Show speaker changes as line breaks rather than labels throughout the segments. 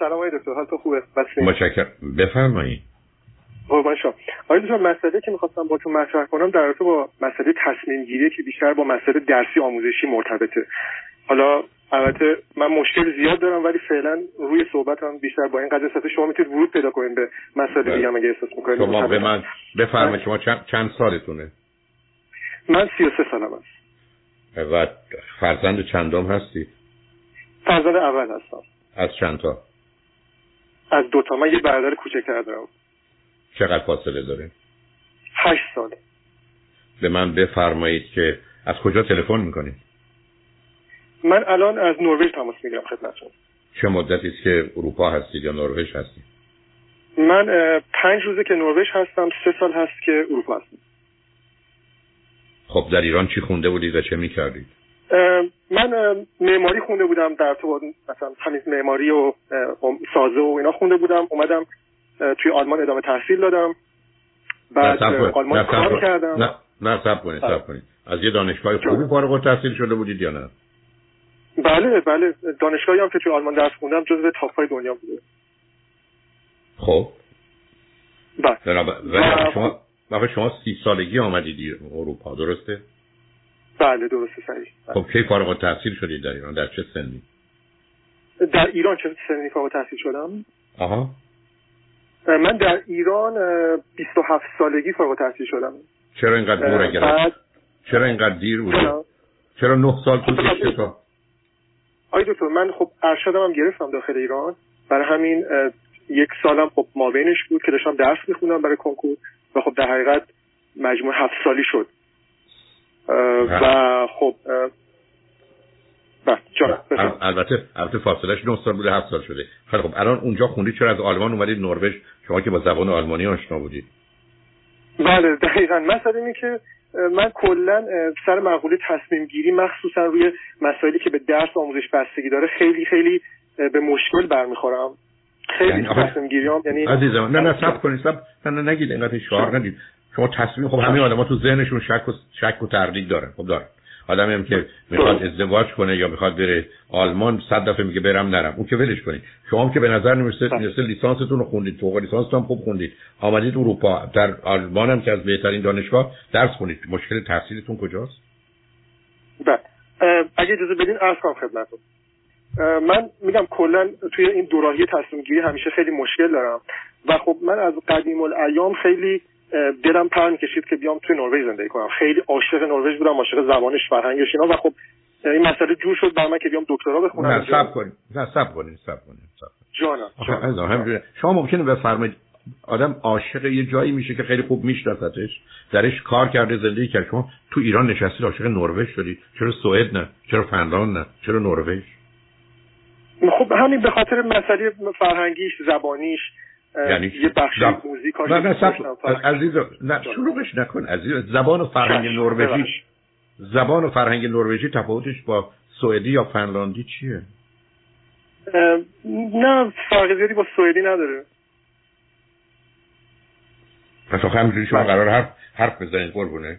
سلام آقای دکتر حالتون خوبه؟
متشکرم. بفرمایید.
قربان شما آقای دکتر مسئله که می‌خواستم باتون مطرح کنم در رابطه با مسئله تصمیم گیری که بیشتر با مسئله درسی آموزشی مرتبطه. حالا البته من مشکل زیاد دارم ولی فعلا روی صحبتم بیشتر با این قضیه است. شما می‌تونید ورود پیدا کنید به مسئله. دیگه اگه احساس می‌کنید.
شما به من بفرمایید شما چند, سالتونه؟
من 33 سالم است
و فرزند چندم هستید؟
فرزند اول هستم.
از چند تا؟
از دو تا من یه برادر کوچکتر دارم.
چقدر فاصله داره؟
هشت سال
به من بفرمایید که از کجا تلفن می‌کنید؟
من الان از نروژ تماس می‌گیرم خدمتتون.
چه مدتی است که اروپا هستید یا نروژ هستید؟
من پنج روزه که نروژ هستم سه سال هست که اروپا هستم.
خب در ایران چی خونده بودید و چه می‌کردید؟
من معماری خونده بودم در تو مثلا همین معماری و سازه و اینا خونده بودم. اومدم توی آلمان ادامه تحصیل دادم. بعد آلمان کار کردم.
نه نه سب کنید سب کنید. از یه دانشگاه خوبی فارغ التحصیل شده بودید یا نه؟
بله بله. دانشگاهی هم که توی آلمان درس خوندم جزو تاپ دنیا بوده.
خب.
بله.
شما شما سی سالگی آمدید اروپا درسته؟
بله درسته صحیح
خب کی فارغ التحصیل شدید در ایران؟ در چه سنی؟
در ایران چه سنی فارغ التحصیل شدم؟
آها.
من در ایران 27 سالگی فارغ التحصیل شدم.
چرا اینقدر دور گرفت؟ چرا اینقدر دیر بود؟ چرا نه سال طول کشید تا
آی دکتر من خب ارشدم هم گرفتم داخل ایران. برای همین یک سالم خب مابینش بود که داشتم درس میخوندم برای کنکور و خب در حقیقت مجموع هفت سالی شد. و خب
البته البته فاصلش 9 سال بوده 7 سال شده. خیلی خب الان اونجا خوندید چرا از آلمان اومدید نروژ؟ شما که با زبان آلمانی آشنا بودید
بله دقیقا. مثلا اینه که من کلا سر مقوله تصمیم گیری مخصوصا روی مسائلی که به درس آموزش بستگی داره خیلی خیلی به مشکل برمیخورم. خیلی یعنی تصمیم گیریام یعنی
عزیزم نه نه صبر کنید صبر. نه نگید اینقدر شعار. ندید. شما تصمیم خب همه آدم‌ها تو ذهنشون شک و شک و تردید دارن. خب دارن. آدمی هم که می‌خواد ازدواج کنه یا می‌خواد بره آلمان صد دفعه میگه برم نرم. اون که ولش کنید. شما هم که به نظر نمی‌رسه مثل لیسانستون رو خوندید. فوق لیسانستون هم خوب خوندید. آمدید اروپا. در آلمان هم که از بهترین دانشگاه درس خوندید. مشکل تحصیلتون کجاست؟
بله. اگه اجازه بدین عرض کنم خدمتتون. من میگم کلا توی این دوراهی تصمیم گیری همیشه خیلی مشکل دارم. و خب من از قدیم الایام خیلی دلم پر کشید که بیام توی نروژ زندگی کنم. خیلی عاشق نروژ بودم عاشق زبانش فرهنگش اینا. و خب این مسئله جور شد بر من که بیام دکترا بخونم
نه سب کنید نه سب کنید سب کنید
جانم
شما ممکنه بفرمایید آدم عاشق یه جایی میشه که خیلی خوب میشناستش درش کار کرده زندگی کرد شما تو ایران نشستید عاشق نروژ شدید چرا سوئد نه؟ چرا فنلاند نه؟ چرا نروژ؟
خب همین به خاطر مسئله فرهنگیش زبانیش.
یعنی
یه بخش موزیکاش نه
نه عزیز نه شروعش نکن عزیز. زبان و فرهنگ نروژی زبان و فرهنگ نروژی تفاوتش با سوئدی یا فنلاندی چیه؟
نه فرق زیادی با سوئدی نداره.
پس آخه همینجوری شما قرار حرف حرف بزنید قربونه.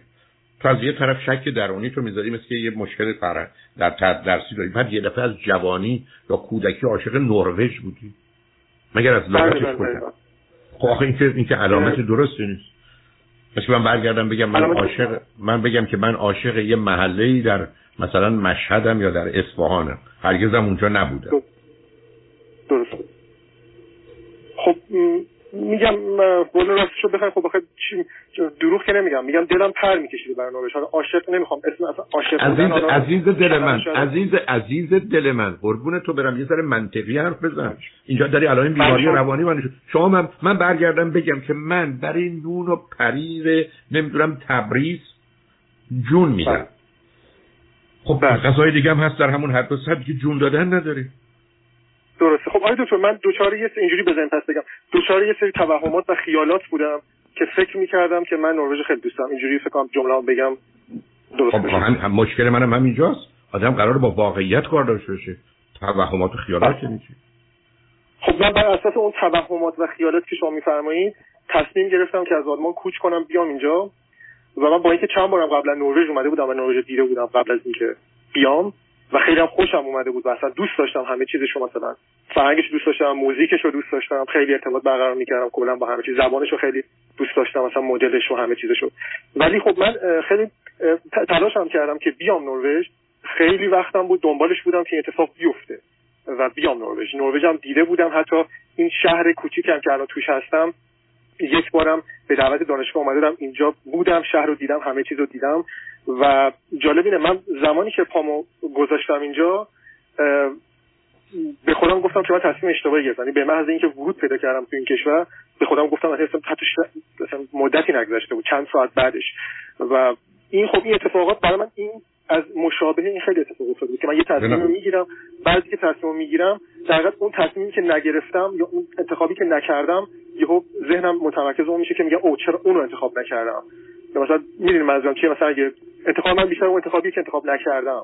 تو از یه طرف شک درونی تو می‌ذاری مثل یه مشکل فرهنگ در درسی داری. بعد یه دفعه از جوانی یا کودکی عاشق نروژ بودی. مگر از لغتش بله، بله، بله. خب آخه این که, این که علامت درستی نیست. مثل من برگردم بگم من عاشق من بگم که من عاشق یه محله در مثلا مشهدم یا در اصفهانم. هرگزم اونجا نبودم.
درست. خب میگم قول راستشو بخوای خب بخوای دروغ که نمیگم. میگم دلم پر می‌کشید برنامه حالا عاشق نمی‌خوام. اسم اصلا عاشق
عزیز عزیز دل من عزیز عزیز دل من. قربون تو برم. یه ذره منطقی حرف بزن. اینجا داری الان بیماری روانی من شما من من برگردم بگم که من برای نون و پریر نمی‌دونم تبریز جون میدم. بله. خب بله. غذای دیگه هم هست در همون حد که جون دادن نداری
درسته. خب آقای دکتر من دوچاره یه اینجوری بزنیم پس بگم. دوچاره یه سری توهمات و خیالات بودم که فکر می‌کردم که من نروژ خیلی دوستم اینجوری فکر کنم جمله بگم درست خب
هم, هم مشکل منم هم اینجاست. آدم قرار با واقعیت کار داشته باشه. توهمات و خیالات چه
خب من بر اساس اون توهمات و خیالات که شما میفرمایید تصمیم گرفتم که از آلمان کوچ کنم بیام اینجا. و من با اینکه چند بارم قبلا نروژ اومده بودم و نروژ دیده بودم قبل از اینکه بیام و خیلی هم خوشم اومده بود و اصلا دوست داشتم همه چیزشو مثلا فرهنگش دوست داشتم موزیکش رو دوست داشتم خیلی ارتباط برقرار می‌کردم. کلا با همه چیز زبانش رو خیلی دوست داشتم مثلا مدلش و همه چیزش رو. ولی خب من خیلی تلاشم کردم که بیام نروژ. خیلی وقتم بود دنبالش بودم که اتفاق بیفته و بیام نروژ. نروژ هم دیده بودم حتی این شهر کوچیکم که الان توش هستم. یک بارم به دعوت دانشگاه اومده اینجا بودم شهر رو دیدم همه چیز رو دیدم. و جالب اینه من زمانی که پامو گذاشتم اینجا به خودم گفتم که من تصمیم اشتباهی گرفتم. یعنی به محض اینکه ورود پیدا کردم تو این کشور به خودم گفتم اصلا حتی مدتی نگذشته بود چند ساعت بعدش. و این خب این اتفاقات برای من این از مشابه این خیلی اتفاق افتاده که من یه تصمیم رو می‌گیرم بعضی که تصمیم می‌گیرم در اون تصمیمی که نگرفتم یا اون انتخابی که نکردم یهو ذهنم متمرکز اون میشه که میگم او چرا اون رو انتخاب نکردم؟ یا مثلا می‌دونید منظورم چیه؟ مثلا اگه انتخاب من بیشتر اون انتخابی که انتخاب نکردم.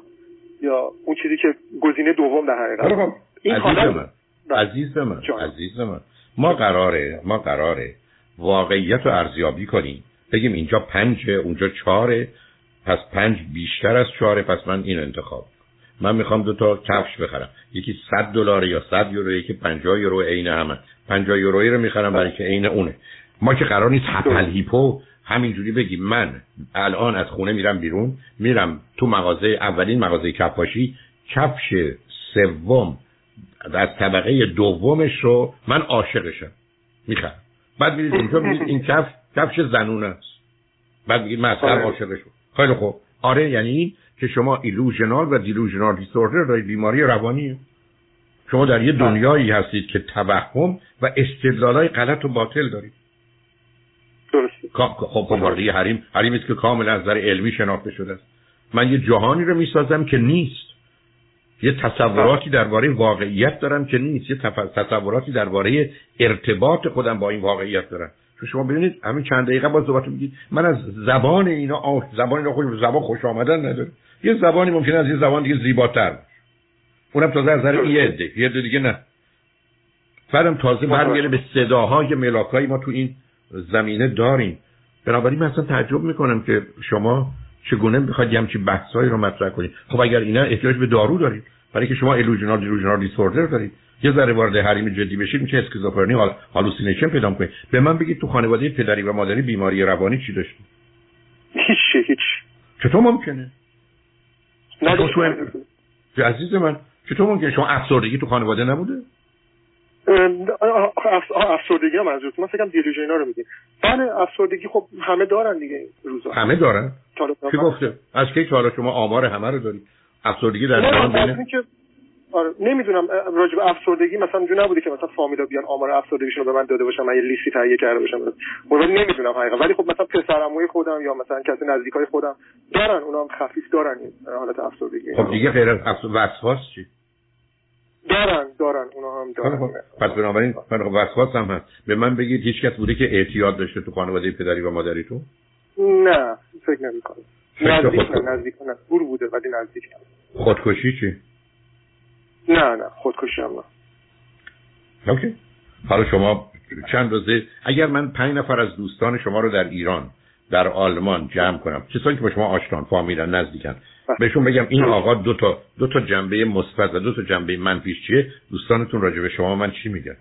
یا اون چیزی که گزینه دوم در حقیقت.
خب، این عزیز من بله. عزیز من عزیز من. ما قراره ما قراره واقعیت رو ارزیابی کنیم. بگیم اینجا پنج اونجا چهاره پس پنج بیشتر از چهاره پس من این انتخاب من می‌خوام دو تا کفش بخرم. یکی صد دلار یا صد یورو یکی پنجاه یورو عین همه. پنجاه یورویی رو می‌خرم برای که عین اونه. ما که قرار نیست هپل هیپو همینجوری بگیم من الان از خونه میرم بیرون میرم تو مغازه اولین مغازه کفاشی کفش سوم از طبقه دومش رو من عاشقشم. می‌خرم بعد میرید اینجا میرید این کفش کفش زنونه است. بعد میگید من اصلا عاشقشم خیلی خوب. آره یعنی این که شما ایلوژنال و دیلوژنال دیسوردر دارید بیماری روانیه شما در یه دنیایی هستید که توهم و استدلالای غلط و باطل دارید.
درسته.
خب خب وارد یه حریم حریم است که کاملا از نظر علمی شناخته شده است. من یه جهانی رو می‌سازم که نیست. یه تصوراتی درباره واقعیت دارم که نیست. یه تصوراتی درباره ارتباط خودم با این واقعیت دارم. چون شما ببینید همین چند دقیقه با صحبت میگید من از زبان اینا آه زبان اینا خوش زبان خوش آمدن نداره یه زبانی ممکنه از یه زبان دیگه زیباتر اونم تازه از نظر یه عده. یه عده دیگه نه. بعدم تازه برمیگره به صداهای ملاکایی ما تو این زمینه داریم. بنابراین من اصلا تعجب می‌کنم که شما چگونه می‌خواید یه همچین بحثایی رو مطرح کنید. خب اگر اینا احتیاج به دارو دارید برای که شما الوژنال دیلوژنال دیسوردر دارید. یه ذره وارد حریم جدی بشید میشه اسکیزوفرنی هالوسینیشن پیدا کنید. به من بگید تو خانواده پدری و مادری بیماری روانی چی داشتید؟
هیچ هیچ.
چطور ممکنه؟
نه.
عزیز من چطور ممکنه؟ شما افسردگی تو خانواده نبوده؟
افسردگی هم منظورت من فکرم دیلوژینا رو میگیم بله افسردگی خب همه دارن دیگه روزا.
همه دارن؟ کی گفته؟ از کی حالا شما آمار همه رو دارید افسردگی در جهان بینه
آره نمی‌دونم راجع به افسردگی مثلا جو نبوده که مثلا فامیلا بیان آمار افسردگیشون رو به من داده باشم من یه لیستی تهیه کرده باشم. ولی نمی‌دونم حقیقتا ولی خب مثلا پسرعموی خودم یا مثلا کسی نزدیکای خودم دارن اونا هم خفیف دارن این حالت افسردگی.
خب دیگه غیر از وسواس چی؟
دارن دارن اونا هم دارن.
پس بنابراین من وسواس هم هست. به من بگید هیچ کس بوده که اعتیاد داشته تو خانواده پدری و مادریتون؟
نه فکر نمی‌کنم. نزدیک نه نزدیک نه. دور بوده ولی نزدیک نه.
خودکشی چی؟
نه نه خودکشی هم نه.
اوکی. حالا شما چند روزه اگر من پنج نفر از دوستان شما رو در ایران در آلمان جمع کنم کسانی که با شما آشنان فامیلن نزدیکن بهشون بگم این آقا دو تا دو تا جنبه مثبت و دو تا جنبه منفیش چیه؟ دوستانتون راجع به شما من چی میگن؟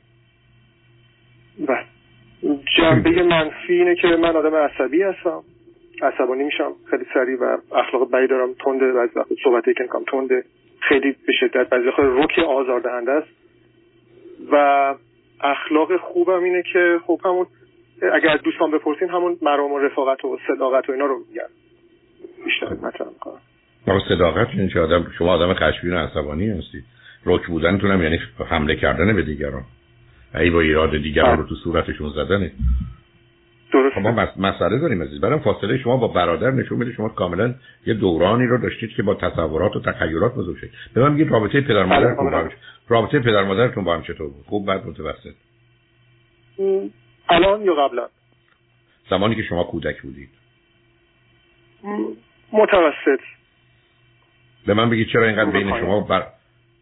بله. جنبه منفی اینه که من آدم عصبی هستم. عصبانی میشم. خیلی سریع و اخلاق بدی دارم. تنده. بعضی وقت صحبتی که می‌کنم تنده. خیلی به شدت. بعضی وقت روکی آزاردهنده است. و اخلاق خوبم اینه که خب همون اگر از دوستان بپرسین همون مرام و رفاقت و صداقت و اینا رو میگن. بیشتر مطرح می‌کنم.
صداقت این که آدم شما آدم خشمگین و عصبانی هستید رک بودنتون هم یعنی حمله کردن به دیگران. ای با ایراد دیگران رو تو صورتشون زدنه
درست خب
ما مسئله داریم عزیز. برام فاصله شما با برادر نشون میده. شما کاملا یه دورانی رو داشتید که با تصورات و تخیلات بزرگ شد به من میگید رابطه پدر مادرتون با رابطه پدر مادرتون با هم چطور بود؟ خوب بعد متوسط؟
الان یا قبلا؟
زمانی که شما کودک بودید.
متوسط.
به من بگید چرا اینقدر بین شما بر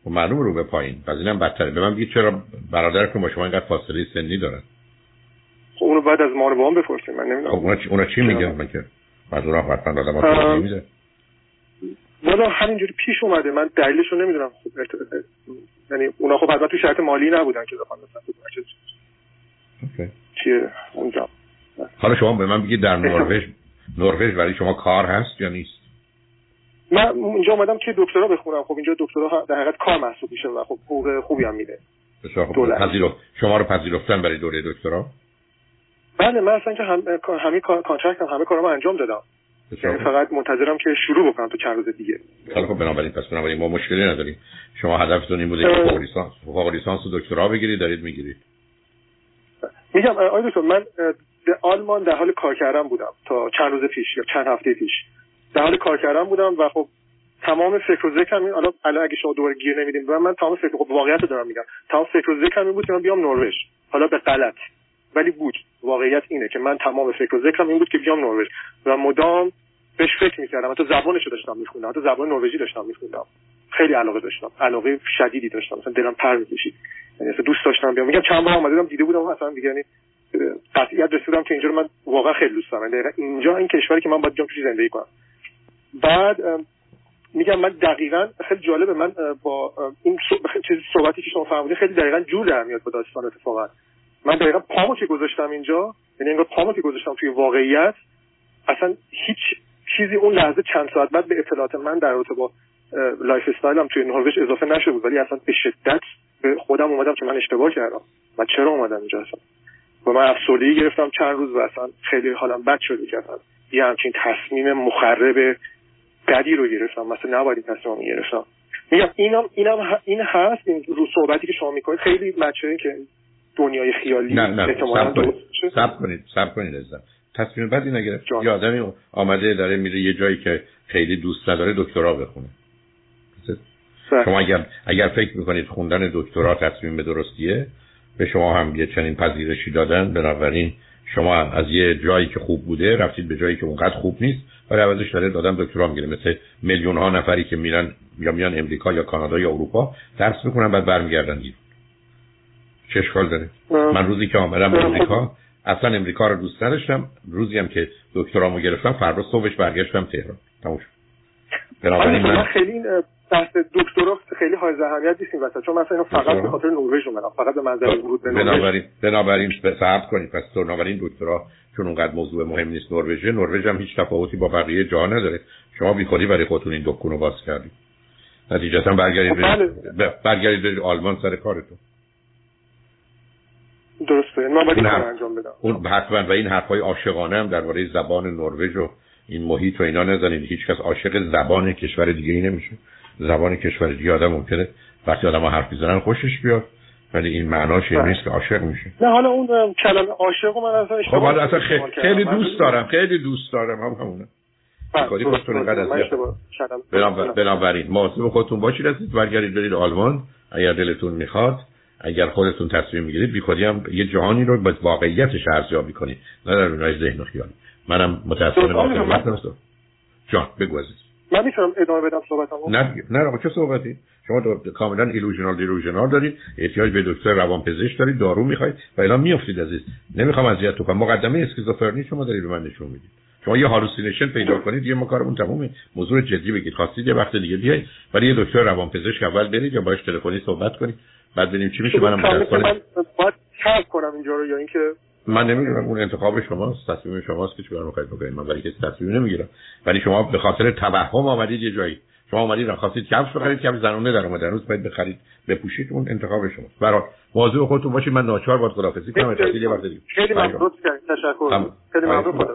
خب معلوم رو به پایین. پس اینم بدتره. به من بگید چرا برادرتون با شما اینقدر فاصله سنی دارن.
خب اونو بعد از ما هم بپرسیم. من نمی‌دونم. خب
اونا چی, اونا چی میگن؟ من که از اونا حتما آدم ها
والا همینجوری پیش اومده. من دلیلش رو نمی‌دونم. خوب یعنی اونا خب حتما تو شرط مالی نبودن که بخوان مثلا چیه اونجا؟
حالا شما به من بگید در نروژ نروژ برای شما کار هست یا نیست؟
من اینجا اومدم که دکترا بخونم. خب اینجا دکترا در حقیقت کار محسوب میشه و خب حقوق خوبی هم میده.
شما رو پذیرفتن برای دوره دکترا؟
بله من اصلا که هم... همه contract هم همه کارامو انجام دادم. یعنی فقط منتظرم که شروع بکنم تو چند روز دیگه.
خب بنابراین پس بنابراین ما مشکلی نداریم. شما هدفتون این بوده که فوق لیسانس فوق لیسانس و دکترا بگیرید دارید می‌گیرید.
میگم آقای دکتر من به آلمان در حال کار کردن بودم تا چند روز پیش یا چند هفته پیش. در حال کار کردن بودم و خب تمام فکر و ذکرم حالا الان اگه شما دوباره گیر نمیدیم و من تمام فکر خب واقعیت رو دارم میگم. تمام فکر و ذکرم این بود که من بیام نروژ. حالا به غلط. ولی بود. واقعیت اینه که من تمام فکر و ذکرم این بود که بیام نروژ. و مدام بهش فکر می‌کردم. حتی زبانش رو داشتم میخوندم. حتی زبان نروژی داشتم میخوندم. خیلی علاقه داشتم. علاقه شدیدی داشتم. مثلا دلم پر می‌کشید. یعنی دوست داشتم بیام. میگم چند بار اومدم دیده بودم مثلا دیگه یعنی قطعیت رسیدم که اینجا رو من واقعا خیلی دوست دارم. یعنی اینجا این کشوری که من باید جام زندگی کنم. بعد میگم من دقیقا خیلی جالبه من با این چیزی صحبتی که شما فرمودید خیلی دقیقا جور در میاد با داستان اتفاقا. من دقیقا پامو که گذاشتم اینجا یعنی انگار پامو که گذاشتم توی واقعیت اصلا هیچ چیزی اون لحظه چند ساعت بعد به اطلاعات من در رابطه با lifestyle م توی نروژ اضافه نشده بود. ولی اصلا به شدت به خودم اومدم که من اشتباه کردم. من چرا اومدم اینجا اصلا؟ و من افسردگی گرفتم چند روز و اصلا خیلی حالم بد شده کردم یه همچین تصمیم مخرب بدی رو گرفتم مثلا نباید این تصمیم گرفتم. میگم اینم اینم این هست این رو صحبتی که شما می‌کنید خیلی match ه که دنیای خیالی
نه نه صبر کنید صبر کنید ازم تصمیم بدی نگرفت یه آدمی آمده داره میره یه جایی که خیلی دوست نداره دکترا بخونه. شما اگر اگر فکر می‌کنید خوندن دکترا تصمیم به درستیه به شما هم یه چنین پذیرشی دادن. بنابراین شما از یه جایی که خوب بوده رفتید به جایی که اونقدر خوب نیست. ولی عوضش داره دادم دکترا می‌گیره مثل میلیون ها نفری که میرن یا میان امریکا یا کانادا یا اروپا درس می‌کنن بعد برمیگردن گیر چه اشکال داره. من روزی که آمدم امریکا اصلا امریکا رو دوست نداشتم. روزی هم که دکترامو گرفتم فردا صبحش برگشتم تهران. تموم شد.
بنابراین من خیلی بحث دکترا خیلی های اهمیت نیست این وسط چون مثلا فقط به خاطر نروژ اومدم. فقط به منظر ورود به
بنابراین بنابراین صبر کنید. پس تو بنابراین دکترا چون اونقدر موضوع مهم نیست نروژ نروژ هم هیچ تفاوتی با بقیه جا نداره. شما بیخودی برای خودتون این دکونو باز کردید نتیجتا برگردید بله. برگردید آلمان سر کارتون.
درسته. من باید انجام بدم.
اون حتما و این حرفای عاشقانه هم درباره زبان نروژ و این محیط و اینا نزنید. هیچ کس عاشق زبان کشور دیگه ای نمیشه. زبان کشور دیگه آدم ممکنه وقتی آدم ها حرف می‌زنن خوشش بیاد. ولی این معناش این بله. نیست که عاشق میشه
نه حالا اون کلمه عاشق من اصلا
خب حالا اصلا خیلی, خیلی دوست دارم خیلی دوست دارم هم همونه. بله، بنابراین مواظب خودتون باشید هستید برگردید برید آلمان. اگر دلتون می‌خواد اگر خودتون تصمیم می‌گیرید بیخودی هم یه جهانی رو با واقعیتش ارزیابی کنید. نه در اونای ذهن و خیال منم متاسفانه جان بگو عزیز.
من می‌تونم ادامه بدم صحبتمو؟
نه نه آقا چه صحبتی؟ شما دو... کاملا illusional delusional دارید. احتیاج به دکتر روانپزشک دارید. دارو می‌خواید. و الان میافتید عزیز. نمی‌خوام اذیت کنم. مقدمه اسکیزوفرنی شما دارید به من نشون می‌دید. شما یه hallucination پیدا کنید. یه ما کارمون تمومه. موضوع جدی بگید. خواستید یه وقت دیگه بیاید ولی یه دکتر روانپزشک اول برید یا باش تلفنی صحبت کنید. بعد ببینیم چی میشه. منم
باید کنم اینجا رو یا اینکه
من نمی‌دونم اون انتخاب شماست تصمیم شماست که چیکار می‌خواید بکنید. من ولی کسی تصمیم نمی‌گیرم. ولی شما به خاطر توهم آمدید یه جایی. شما آمدید خواستید کفش بخرید کفش زنونه در اومد. روز باید بخرید بپوشید اون انتخاب شماست. برای موضوع خودتون باشید من ناچار باید خدافظی کنم.
خیلی ممنون. تشکر. خیلی ممنون.